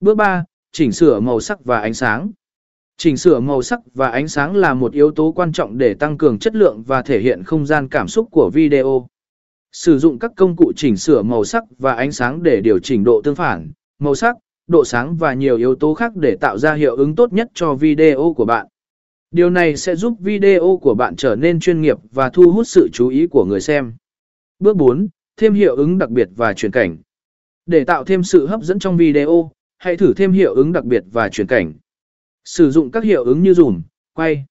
Bước 3. Chỉnh sửa màu sắc và ánh sáng. Chỉnh sửa màu sắc và ánh sáng là một yếu tố quan trọng để tăng cường chất lượng và thể hiện không gian cảm xúc của video. Sử dụng các công cụ chỉnh sửa màu sắc và ánh sáng để điều chỉnh độ tương phản, màu sắc, độ sáng và nhiều yếu tố khác để tạo ra hiệu ứng tốt nhất cho video của bạn. Điều này sẽ giúp video của bạn trở nên chuyên nghiệp và thu hút sự chú ý của người xem. Bước 4. Thêm hiệu ứng đặc biệt và chuyển cảnh. Để tạo thêm sự hấp dẫn trong video, hãy thử thêm hiệu ứng đặc biệt và chuyển cảnh. Sử dụng các hiệu ứng như zoom, quay,